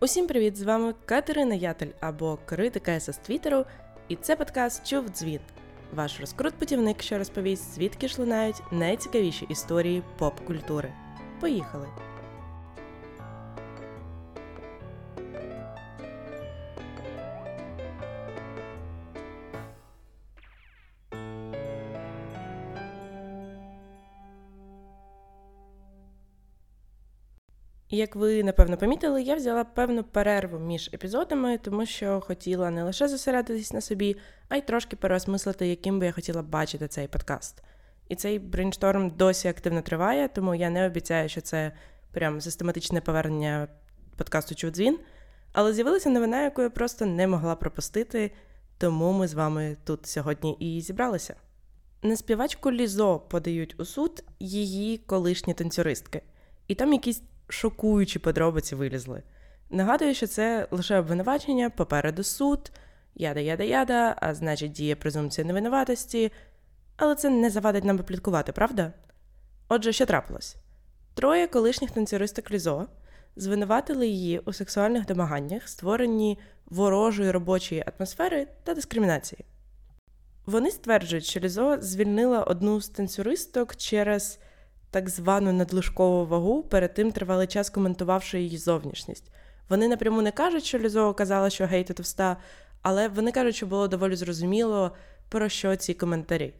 Усім привіт! З вами Катерина Ятель або критика з Твіттеру, і це подкаст Чув дзвін. Ваш розкрут-путівник, що розповість, звідки ж лунають найцікавіші історії поп-культури. Поїхали! Як ви напевно помітили, я взяла певну перерву між епізодами, тому що хотіла не лише зосередитись на собі, а й трошки переосмислити, яким би я хотіла бачити цей подкаст. І цей brainstorm досі активно триває, тому я не обіцяю, що це прям систематичне повернення подкасту Чудзвін. Але з'явилася новина, яку я просто не могла пропустити, тому ми з вами тут сьогодні і зібралися. На співачку Лізо подають у суд її колишні танцюристки. І там якісь шокуючі подробиці вилізли. Нагадую, що це лише обвинувачення, попереду суд, яда-яда-яда, а значить, діє презумпція невинуватості, але це не завадить нам попліткувати, правда? Отже, що трапилось? Троє колишніх танцюристок Лізо звинуватили її у сексуальних домаганнях, створенні ворожої робочої атмосфери та дискримінації. Вони стверджують, що Лізо звільнила одну з танцюристок через так звану надлишкову вагу, перед тим тривалий час коментувавши її зовнішність. Вони напряму не кажуть, що Лізо казала, що гей, ти товста, але вони кажуть, що було доволі зрозуміло, про що ці коментарі.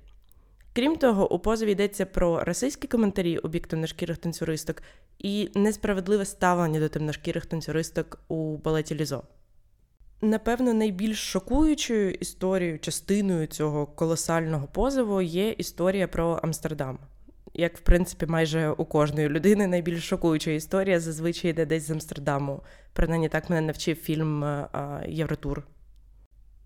Крім того, у позові йдеться про расистські коментарі у бік танцюристок і несправедливе ставлення до темношкірих танцюристок у балеті Лізо. Напевно, найбільш шокуючою історією, частиною цього колосального позову є історія про Амстердам як в принципі майже у кожної людини найбільш шокуюча історія зазвичай йде десь з Амстердаму. Принаймні так мене навчив фільм Євротур.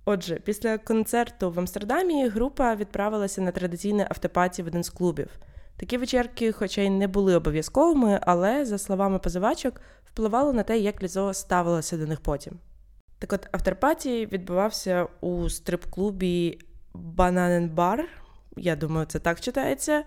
Отже, після концерту в Амстердамі група відправилася на традиційне автопаті в один з клубів. Такі вечірки, хоча й не були обов'язковими, але, за словами позивачок, впливало на те, як Лізо ставилося до них потім. Так от авторпаті відбувався у стрип-клубі Бананен Бар, я думаю, це так читається.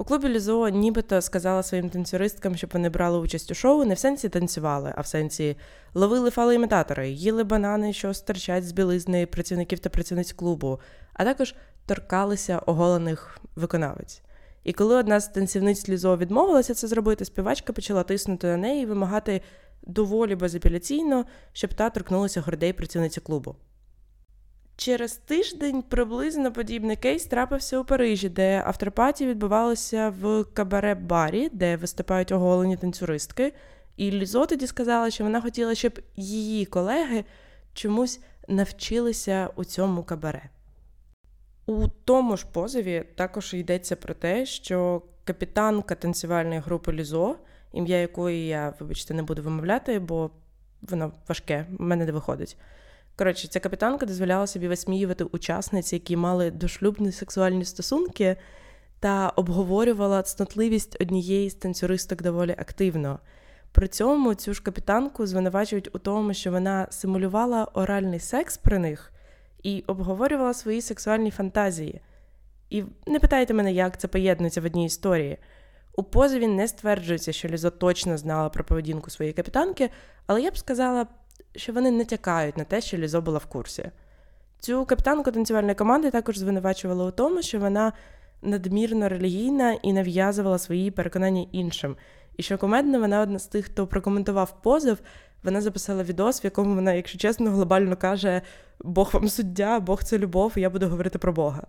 У клубі Лізо нібито сказала своїм танцюристкам, щоб вони брали участь у шоу, не в сенсі танцювали, а в сенсі ловили фалоімітатори, їли банани, що стирчать з білизни працівників та працівниць клубу, а також торкалися оголених виконавець. І коли одна з танцівниць Лізо відмовилася це зробити, співачка почала тиснути на неї і вимагати доволі безапеляційно, щоб та торкнулася грудей працівниці клубу. Через тиждень приблизно подібний кейс трапився у Парижі, де авторпаті відбувалося в кабаре-барі, де виступають оголені танцюристки. І Лізо тоді сказала, що вона хотіла, щоб її колеги чомусь навчилися у цьому кабаре. У тому ж позові також йдеться про те, що капітанка танцювальної групи Лізо, ім'я якої я, вибачте, не буду вимовляти, бо воно важке, в мене не виходить. Коротше, ця капітанка дозволяла собі висміювати учасниць, які мали дошлюбні сексуальні стосунки, та обговорювала цнотливість однієї з танцюристок доволі активно. При цьому цю ж капітанку звинувачують у тому, що вона симулювала оральний секс при них і обговорювала свої сексуальні фантазії. І не питайте мене, як це поєднується в одній історії. У позові не стверджується, що Лізо точно знала про поведінку своєї капітанки, але я б сказала, що вони не тякають на те, що Лізо була в курсі. Цю капітанку танцювальної команди також звинувачували у тому, що вона надмірно релігійна і нав'язувала свої переконання іншим. І що комедно, вона одна з тих, хто прокоментував позов, вона записала відос, в якому вона, якщо чесно, глобально каже: Бог вам суддя, Бог це любов, я буду говорити про Бога.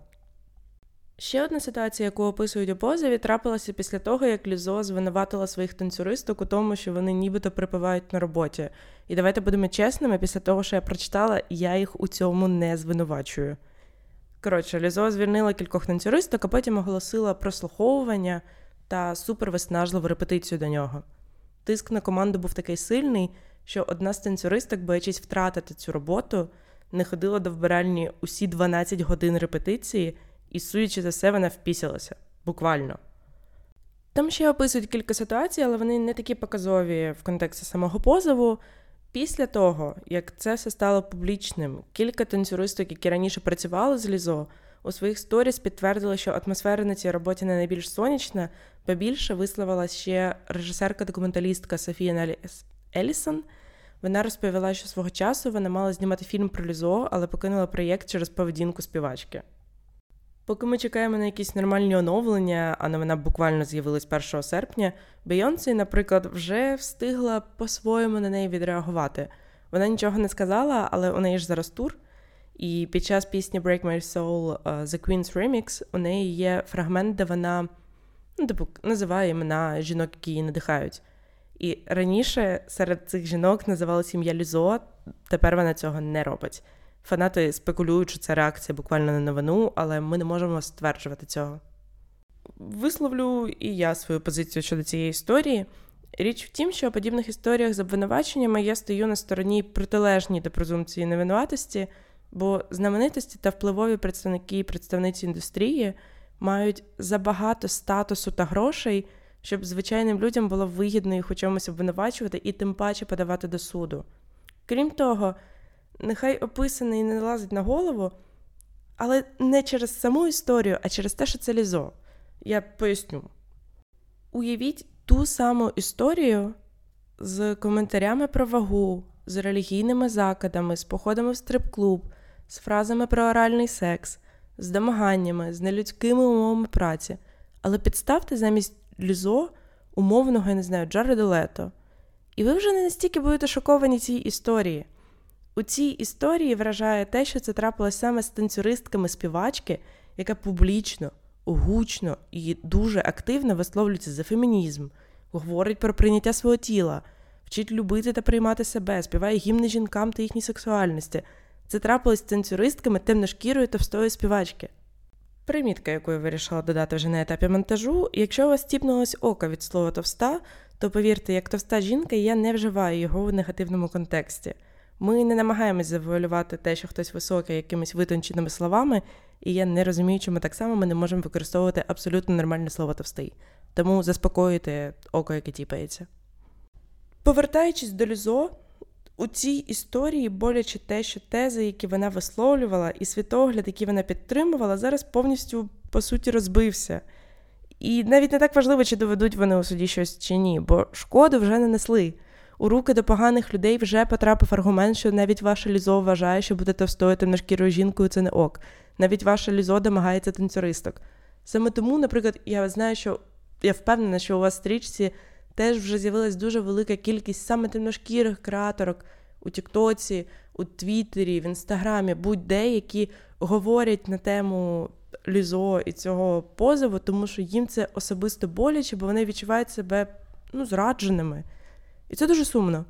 Ще одна ситуація, яку описують у позові, трапилася після того, як Лізо звинуватила своїх танцюристок у тому, що вони нібито припивають на роботі. І давайте будемо чесними, після того, що я прочитала, я їх у цьому не звинувачую. Коротше, Лізо звільнила кількох танцюристок, а потім оголосила прослуховування та супервиснажливу репетицію до нього. Тиск на команду був такий сильний, що одна з танцюристок, боячись втратити цю роботу, не ходила до вбиральні усі 12 годин репетиції і, судячи за все, вона впісялася буквально. Там ще описують кілька ситуацій, але вони не такі показові в контексті самого позову. Після того, як це все стало публічним, кілька танцюристок, які раніше працювали з Лізо, у своїх сторіс підтвердили, що атмосфера на цій роботі не найбільш сонячна, бо більше висловила ще режисерка-документалістка Софія Елісон. Вона розповіла, що свого часу вона мала знімати фільм про Лізо, але покинула проєкт через поведінку співачки. Поки ми чекаємо на якісь нормальні оновлення, а новина буквально з'явилась 1 серпня, Бейонсі, наприклад, вже встигла по-своєму на неї відреагувати. Вона нічого не сказала, але у неї ж зараз тур. І під час пісні Break My Soul uh, The Queen's Remix у неї є фрагмент, де вона ну, типу, називає імена жінок, які її надихають. І раніше серед цих жінок називалася ім'я Лізо, тепер вона цього не робить. Фанати спекулюють, що це реакція буквально на новину, але ми не можемо стверджувати цього. Висловлю і я свою позицію щодо цієї історії. Річ в тім, що у подібних історіях з обвинуваченнями я стою на стороні протилежній до презумпції невинуватості, бо знаменитості та впливові представники і представниці індустрії мають забагато статусу та грошей, щоб звичайним людям було вигідно їх у чомусь обвинувачувати і тим паче подавати до суду. Крім того, нехай описаний не налазить на голову, але не через саму історію, а через те, що це лізо. Я поясню. Уявіть ту саму історію з коментарями про вагу, з релігійними закидами, з походами в стрип-клуб, з фразами про оральний секс, з домаганнями, з нелюдськими умовами праці. Але підставте замість лізо умовного, я не знаю, Джареда Лето. І ви вже не настільки будете шоковані цій історії. У цій історії вражає те, що це трапилось саме з танцюристками співачки, яка публічно, гучно і дуже активно висловлюється за фемінізм, говорить про прийняття свого тіла, вчить любити та приймати себе, співає гімни жінкам та їхній сексуальності. Це трапилось з танцюристками темношкірої товстої співачки. Примітка, яку я вирішила додати вже на етапі монтажу, якщо у вас тіпнулось око від слова товста, то повірте, як товста жінка, я не вживаю його в негативному контексті. Ми не намагаємось завуалювати те, що хтось високий якимись витонченими словами, і я не розумію, чому так само ми не можемо використовувати абсолютно нормальне слово товстий. Тому заспокоюйте око, яке тіпається. Повертаючись до Лізо, у цій історії боляче те, що тези, які вона висловлювала, і світогляд, який вона підтримувала, зараз повністю по суті розбився. І навіть не так важливо, чи доведуть вони у суді щось чи ні, бо шкоду вже нанесли. У руки до поганих людей вже потрапив аргумент, що навіть ваше лізо вважає, що бути товстою темношкірою жінкою це не ок. Навіть ваше лізо домагається танцюристок. Саме тому, наприклад, я знаю, що я впевнена, що у вас в стрічці теж вже з'явилась дуже велика кількість саме темношкірих креаторок у Тіктоці, у Твіттері, в Інстаграмі, будь-де, які говорять на тему лізо і цього позову, тому що їм це особисто боляче, бо вони відчувають себе ну, зрадженими. І це дуже сумно.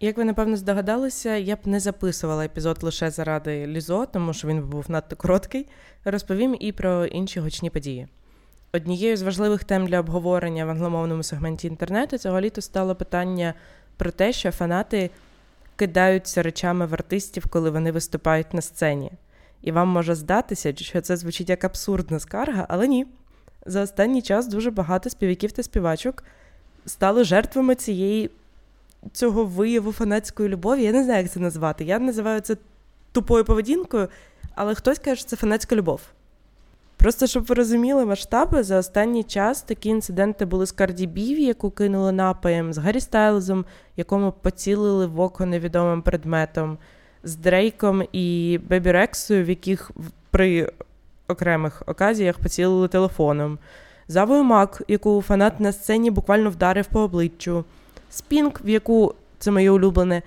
Як ви напевно здогадалися, я б не записувала епізод лише заради Лізо, тому що він був надто короткий. Розповім і про інші гучні події. Однією з важливих тем для обговорення в англомовному сегменті інтернету цього літа стало питання про те, що фанати кидаються речами в артистів, коли вони виступають на сцені. І вам може здатися, що це звучить як абсурдна скарга, але ні. За останній час дуже багато співаків та співачок стали жертвами цієї цього вияву фанатської любові. Я не знаю, як це назвати. Я називаю це тупою поведінкою, але хтось каже, що це фанатська любов. Просто щоб ви розуміли масштаби, за останній час такі інциденти були з Карді Біві, яку кинули напаєм, з Гаррі Стайлзом, якому поцілили в око невідомим предметом, з Дрейком і Бебі Рексою, в яких при окремих оказіях поцілили телефоном, з Авою Мак, яку фанат на сцені буквально вдарив по обличчю. Спінг, в яку це моє улюблене,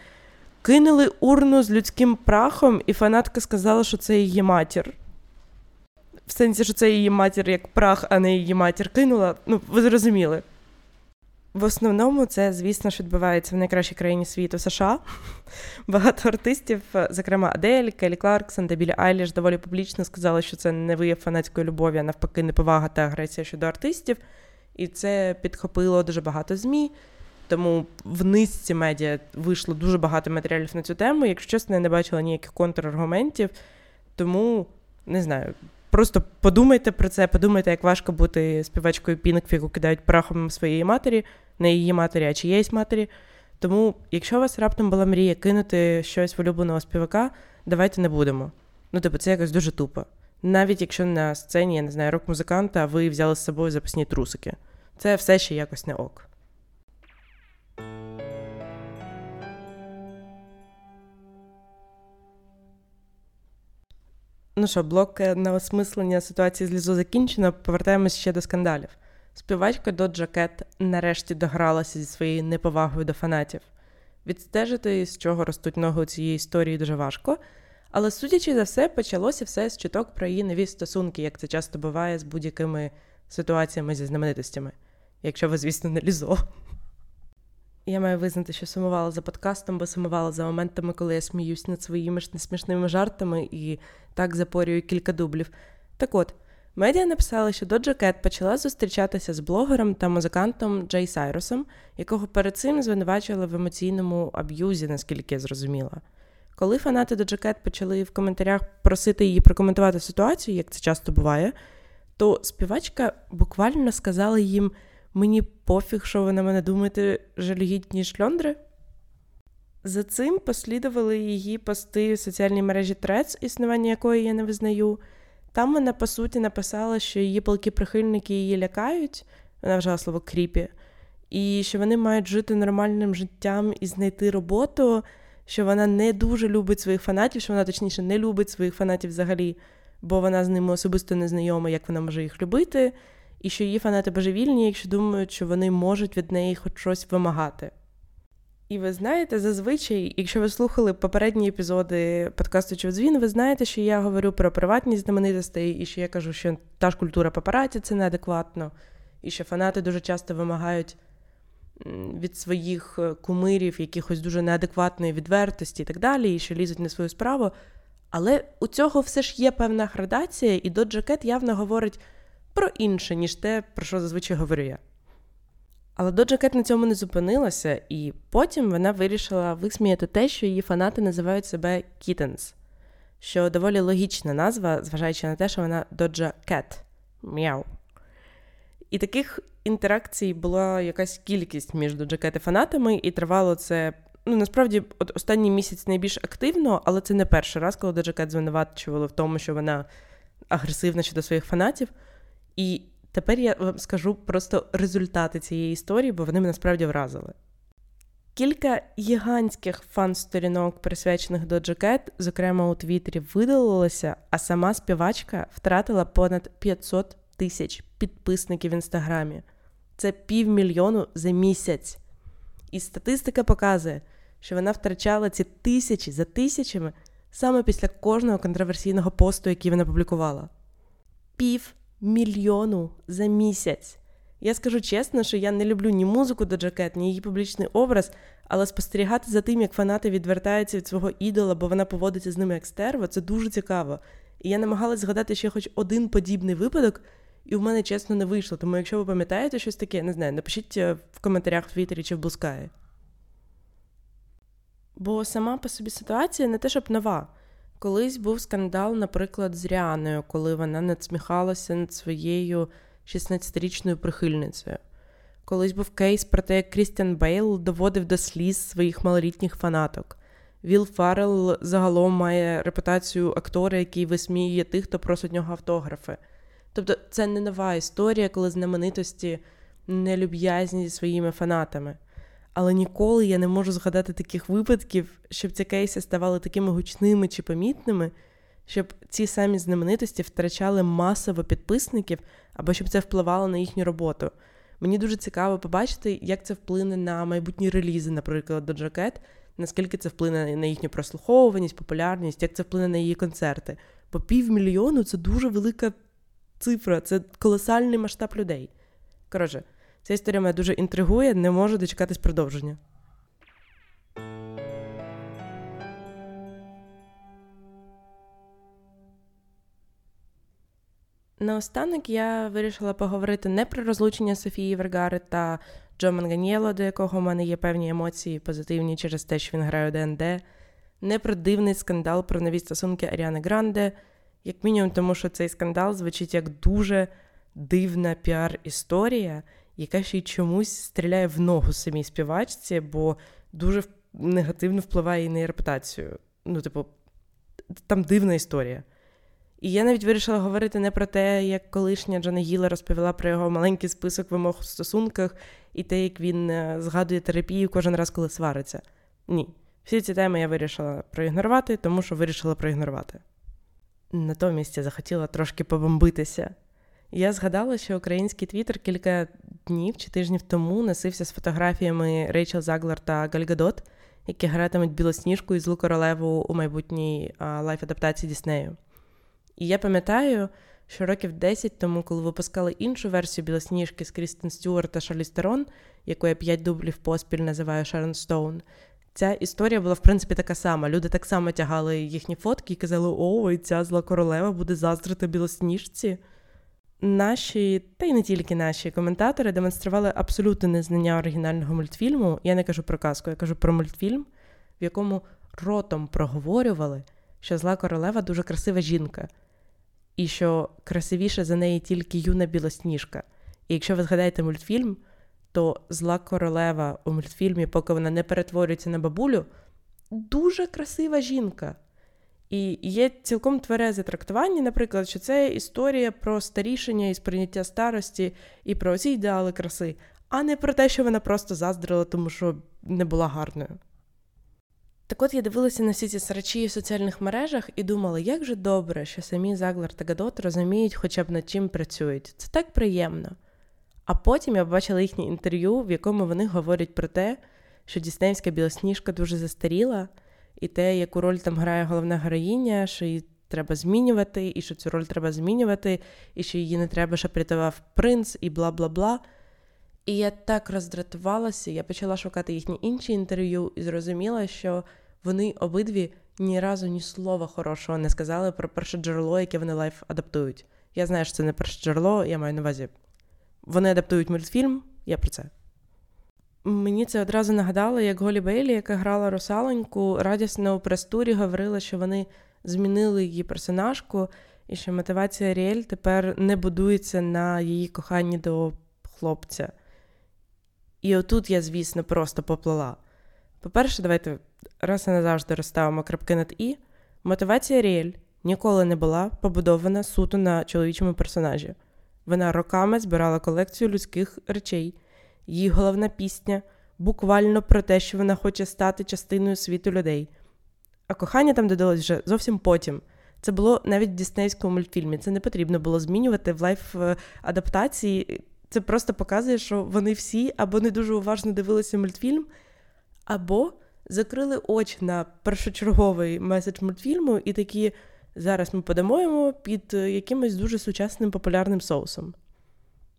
кинули урну з людським прахом, і фанатка сказала, що це її матір. В сенсі, що це її матір як прах, а не її матір кинула. Ну, ви зрозуміли. В основному це, звісно ж, відбувається в найкращій країні світу США. Багато артистів, зокрема Адель, Келі Кларксон та Білі Айліш, доволі публічно сказали, що це не вияв фанатської любові, а навпаки, неповага та агресія щодо артистів. І це підхопило дуже багато ЗМІ. Тому в низці медіа вийшло дуже багато матеріалів на цю тему. Якщо чесно, я не бачила ніяких контраргументів. Тому не знаю. Просто подумайте про це, подумайте, як важко бути співачкою Пінк, яку кидають прахом своєї матері, не її матері, а чиєїсь матері. Тому, якщо у вас раптом була мрія кинути щось в улюбленого співака, давайте не будемо. Ну, типу, це якось дуже тупо. Навіть якщо на сцені, я не знаю, рок-музиканта, ви взяли з собою запасні трусики. Це все ще якось не ок. Ну що, блок на осмислення ситуації з Лізо закінчено. Повертаємось ще до скандалів. Співачка Доджа Кет нарешті догралася зі своєю неповагою до фанатів. Відстежити, з чого ростуть ноги у цієї історії, дуже важко. Але, судячи за все, почалося все з чуток про її нові стосунки, як це часто буває з будь-якими ситуаціями зі знаменитостями, якщо ви, звісно, не лізо. Я маю визнати, що сумувала за подкастом, бо сумувала за моментами, коли я сміюсь над своїми ж несмішними жартами і так запорюю кілька дублів. Так от, медіа написали, що Доджа Кет почала зустрічатися з блогером та музикантом Джей Сайрусом, якого перед цим звинувачували в емоційному аб'юзі, наскільки я зрозуміла. Коли фанати Доджа Кет почали в коментарях просити її прокоментувати ситуацію, як це часто буває, то співачка буквально сказала їм. Мені пофіг, що ви на мене думаєте, жалюгідні шльондри. За цим послідували її пости в соціальній мережі Трец, існування якої я не визнаю. Там вона, по суті, написала, що її палки прихильники її лякають, вона вжила слово кріпі, і що вони мають жити нормальним життям і знайти роботу, що вона не дуже любить своїх фанатів, що вона точніше не любить своїх фанатів взагалі, бо вона з ними особисто не знайома, як вона може їх любити і що її фанати божевільні, якщо думають, що вони можуть від неї хоч щось вимагати. І ви знаєте, зазвичай, якщо ви слухали попередні епізоди подкасту Човдзвін, ви знаєте, що я говорю про приватність знаменитостей, і що я кажу, що та ж культура папараті це неадекватно, і що фанати дуже часто вимагають від своїх е, кумирів якихось дуже неадекватної відвертості і так далі, і що лізуть на свою справу. Але у цього все ж є певна градація, і Доджа Кет явно говорить про інше, ніж те, про що зазвичай говорю я. Але Доджа Кет на цьому не зупинилася, і потім вона вирішила висміяти те, що її фанати називають себе Kittens, що доволі логічна назва, зважаючи на те, що вона Доджа Кет. Мяу. І таких інтеракцій була якась кількість між Доджа Кет і фанатами, і тривало це. Ну, насправді, от останній місяць найбільш активно, але це не перший раз, коли Доджа Кет звинувачували в тому, що вона агресивна щодо своїх фанатів. І тепер я вам скажу просто результати цієї історії, бо вони мене справді вразили. Кілька гігантських фан-сторінок, присвячених до Джекет, зокрема у Твіттері, видалилося, а сама співачка втратила понад 500 тисяч підписників в інстаграмі. Це півмільйону за місяць. І статистика показує, що вона втрачала ці тисячі за тисячами саме після кожного контроверсійного посту, який вона публікувала. Пів мільйону за місяць. Я скажу чесно, що я не люблю ні музику до Джакет, ні її публічний образ, але спостерігати за тим, як фанати відвертаються від свого ідола, бо вона поводиться з ними як стерво, це дуже цікаво. І я намагалась згадати ще хоч один подібний випадок, і в мене чесно не вийшло. Тому, якщо ви пам'ятаєте щось таке, не знаю, напишіть е, в коментарях в Твіттері чи в Блускаї. Бо сама по собі ситуація не те, щоб нова. Колись був скандал, наприклад, з Ріаною, коли вона надсміхалася над своєю 16-річною прихильницею. Колись був кейс про те, як Крістіан Бейл доводив до сліз своїх малолітніх фанаток. Віл Фаррелл загалом має репутацію актора, який висміює тих, хто просить у нього автографи. Тобто це не нова історія, коли знаменитості нелюб'язні зі своїми фанатами але ніколи я не можу згадати таких випадків, щоб ці кейси ставали такими гучними чи помітними, щоб ці самі знаменитості втрачали масово підписників або щоб це впливало на їхню роботу. Мені дуже цікаво побачити, як це вплине на майбутні релізи, наприклад, до Джакет, наскільки це вплине на їхню прослуховуваність, популярність, як це вплине на її концерти. Бо півмільйону це дуже велика цифра, це колосальний масштаб людей. Коротше. Ця історія мене дуже інтригує, не можу дочекатись продовження. Наостанок я вирішила поговорити не про розлучення Софії Вергари та Джо Манганьєло, до якого в мене є певні емоції позитивні через те, що він грає у ДНД, не про дивний скандал про нові стосунки Аріани Гранде, як мінімум, тому що цей скандал звучить як дуже дивна піар-історія, яка ще й чомусь стріляє в ногу самій співачці, бо дуже негативно впливає і на її репутацію. Ну, типу, там дивна історія. І я навіть вирішила говорити не про те, як колишня Джона Гіла розповіла про його маленький список вимог у стосунках і те, як він е, згадує терапію кожен раз, коли свариться. Ні. Всі ці теми я вирішила проігнорувати, тому що вирішила проігнорувати. Натомість я захотіла трошки побомбитися. Я згадала, що український твіттер кілька днів чи тижнів тому носився з фотографіями Рейчел Заглар та Гальгадот, які гратимуть білосніжку і злу королеву у майбутній лайф-адаптації Діснею. І я пам'ятаю, що років 10 тому, коли випускали іншу версію білосніжки з Крістен Стюарт та Шарлі Стерон, яку я п'ять дублів поспіль називаю Шарон Стоун, ця історія була, в принципі, така сама. Люди так само тягали їхні фотки і казали: О, і ця зла королева буде заздрити білосніжці. Наші, та й не тільки наші коментатори демонстрували абсолютне незнання оригінального мультфільму. Я не кажу про казку, я кажу про мультфільм, в якому ротом проговорювали, що зла королева дуже красива жінка, і що красивіша за неї тільки юна білосніжка. І якщо ви згадаєте мультфільм, то зла королева у мультфільмі, поки вона не перетворюється на бабулю, дуже красива жінка. І є цілком тверезе трактування, наприклад, що це історія про старішення і сприйняття старості і про ці ідеали краси, а не про те, що вона просто заздрила, тому що не була гарною. Так от я дивилася на всі ці срачі в соціальних мережах і думала, як же добре, що самі Заглар та Гадот розуміють, хоча б над чим працюють. Це так приємно. А потім я побачила їхнє інтерв'ю, в якому вони говорять про те, що Діснеївська білосніжка дуже застаріла, і те, яку роль там грає головна героїня, що її треба змінювати, і що цю роль треба змінювати, і що її не треба, щоб рятував принц, і бла бла бла. І я так роздратувалася, я почала шукати їхні інші інтерв'ю і зрозуміла, що вони обидві ні разу ні слова хорошого не сказали про першоджерело, яке вони live адаптують. Я знаю, що це не перше джерело, я маю на увазі. Вони адаптують мультфільм, я про це. Мені це одразу нагадало, як Голі Бейлі, яка грала русалоньку, радісно у прес-турі говорила, що вони змінили її персонажку, і що мотивація Ріель тепер не будується на її коханні до хлопця. І отут я, звісно, просто поплила. По-перше, давайте раз і назавжди розставимо крапки над І. Мотивація Ріель ніколи не була побудована суто на чоловічому персонажі. Вона роками збирала колекцію людських речей. Її головна пісня буквально про те, що вона хоче стати частиною світу людей. А кохання там додалось вже зовсім потім. Це було навіть в Діснейському мультфільмі. Це не потрібно було змінювати в лайф-адаптації. Це просто показує, що вони всі або не дуже уважно дивилися мультфільм, або закрили очі на першочерговий меседж мультфільму і такі зараз ми подамо йому під якимось дуже сучасним популярним соусом.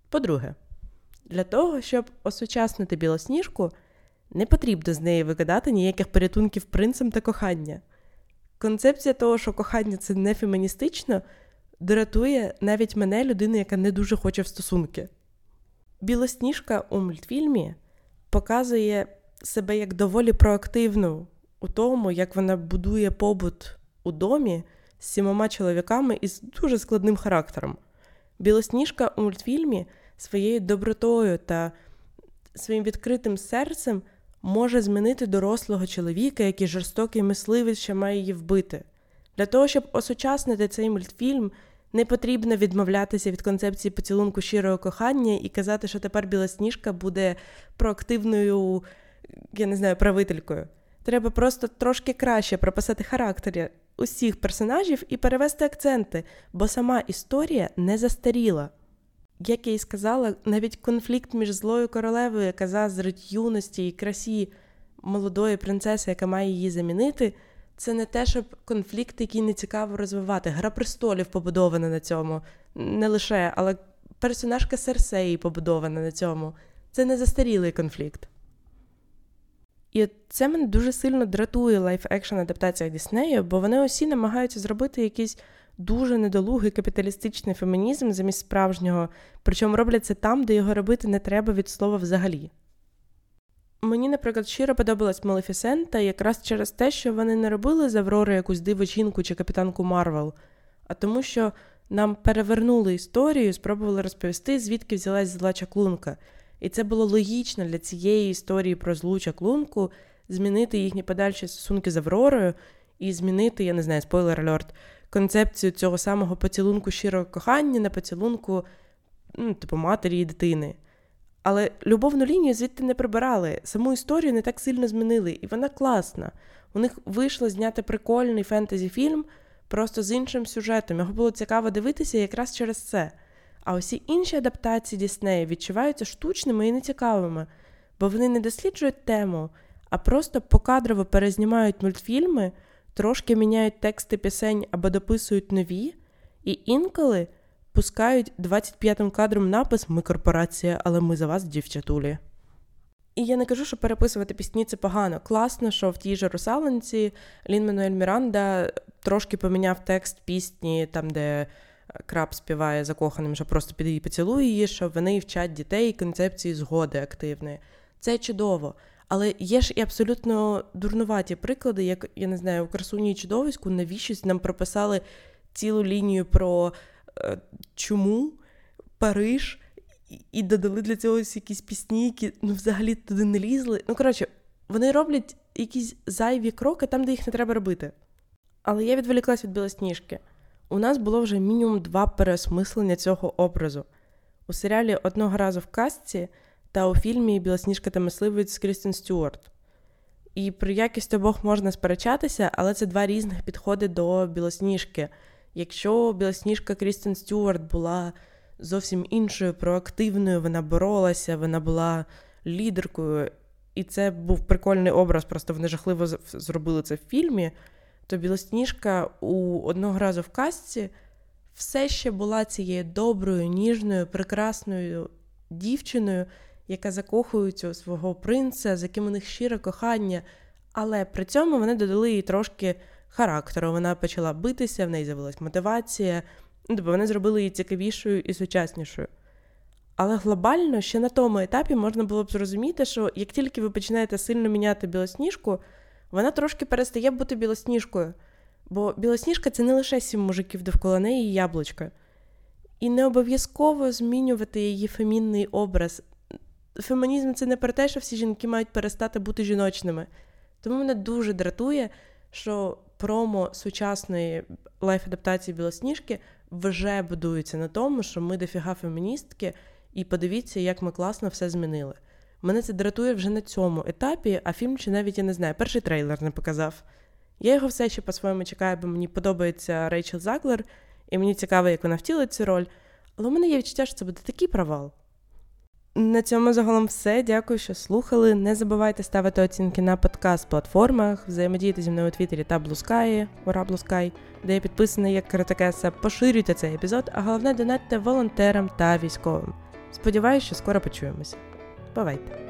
По-друге, для того, щоб осучаснити білосніжку, не потрібно з неї викидати ніяких порятунків принцем та кохання. Концепція того, що кохання це не феміністично, дратує навіть мене, людину, яка не дуже хоче в стосунки. Білосніжка у мультфільмі показує себе як доволі проактивну у тому, як вона будує побут у домі з сімома чоловіками із дуже складним характером. Білосніжка у мультфільмі своєю добротою та своїм відкритим серцем може змінити дорослого чоловіка, який жорстокий мисливець, що має її вбити. Для того, щоб осучаснити цей мультфільм, не потрібно відмовлятися від концепції поцілунку щирого кохання і казати, що тепер білосніжка буде проактивною, я не знаю, правителькою. Треба просто трошки краще прописати характери усіх персонажів і перевести акценти, бо сама історія не застаріла. Як я й сказала, навіть конфлікт між злою королевою, яка заздрить юності і красі молодої принцеси, яка має її замінити, це не те, щоб конфлікт, який не цікаво розвивати. Гра престолів побудована на цьому, не лише, але персонажка Серсеї побудована на цьому. Це не застарілий конфлікт. І це мене дуже сильно дратує live-action адаптація Діснею, бо вони усі намагаються зробити якийсь дуже недолугий капіталістичний фемінізм замість справжнього, причому роблять це там, де його робити не треба від слова взагалі. Мені, наприклад, щиро подобалась Малефісента якраз через те, що вони не робили з Аврори якусь диву жінку чи капітанку Марвел, а тому, що нам перевернули історію, спробували розповісти, звідки взялась зла чаклунка. І це було логічно для цієї історії про злу чаклунку змінити їхні подальші стосунки з Авророю і змінити, я не знаю, spoiler alert, концепцію цього самого поцілунку щирого кохання на поцілунку, ну, типу, матері і дитини. Але любовну лінію звідти не прибирали, саму історію не так сильно змінили, і вона класна. У них вийшло зняти прикольний фентезі-фільм просто з іншим сюжетом. Його було цікаво дивитися якраз через це. А усі інші адаптації Діснея відчуваються штучними і нецікавими, бо вони не досліджують тему, а просто покадрово перезнімають мультфільми, трошки міняють тексти пісень або дописують нові, і інколи пускають 25-м кадром напис Ми корпорація, але ми за вас, дівчатулі. І я не кажу, що переписувати пісні це погано. Класно, що в тій же русалонці Лін Мануель Міранда трошки поміняв текст пісні, там, де краб співає закоханим, що просто піде і поцілує її, що вони вчать дітей концепції згоди активної. Це чудово. Але є ж і абсолютно дурнуваті приклади, як я не знаю, у красуні і чудовиську навіщось нам прописали цілу лінію про е, чому Париж і додали для цього якісь пісні, які ну, взагалі туди не лізли. Ну, коротше, вони роблять якісь зайві кроки там, де їх не треба робити. Але я відволіклась від білосніжки. У нас було вже мінімум два переосмислення цього образу. У серіалі одного разу в кастці та у фільмі Білосніжка та мисливець з Крістен Стюарт. І про якість обох можна сперечатися, але це два різних підходи до білосніжки. Якщо білосніжка Крістен Стюарт була зовсім іншою, проактивною, вона боролася, вона була лідеркою, і це був прикольний образ, просто вони жахливо зробили це в фільмі. То Білосніжка у одного разу в касці все ще була цією доброю, ніжною, прекрасною дівчиною, яка закохується у свого принца, з яким у них щире кохання. Але при цьому вони додали їй трошки характеру. Вона почала битися, в неї з'явилась мотивація, ну, тобто вони зробили її цікавішою і сучаснішою. Але глобально ще на тому етапі можна було б зрозуміти, що як тільки ви починаєте сильно міняти білосніжку, вона трошки перестає бути білосніжкою. Бо білосніжка це не лише сім мужиків довкола неї і яблучка. І не обов'язково змінювати її фемінний образ. Фемінізм це не про те, що всі жінки мають перестати бути жіночними. Тому мене дуже дратує, що промо сучасної лайф-адаптації білосніжки вже будується на тому, що ми дофіга феміністки, і подивіться, як ми класно все змінили. Мене це дратує вже на цьому етапі, а фільм чи навіть я не знаю, перший трейлер не показав. Я його все ще по-своєму чекаю, бо мені подобається Рейчел Заклер, і мені цікаво, як вона втілить цю роль. Але у мене є відчуття, що це буде такий провал. На цьому загалом все. Дякую, що слухали. Не забувайте ставити оцінки на подкаст-платформах, взаємодіяти зі мною у Твіттері та Блускаї, ура Блускай, де я підписаний як Каратакеса. Поширюйте цей епізод, а головне донатьте волонтерам та військовим. Сподіваюсь, що скоро почуємося. Бувайте!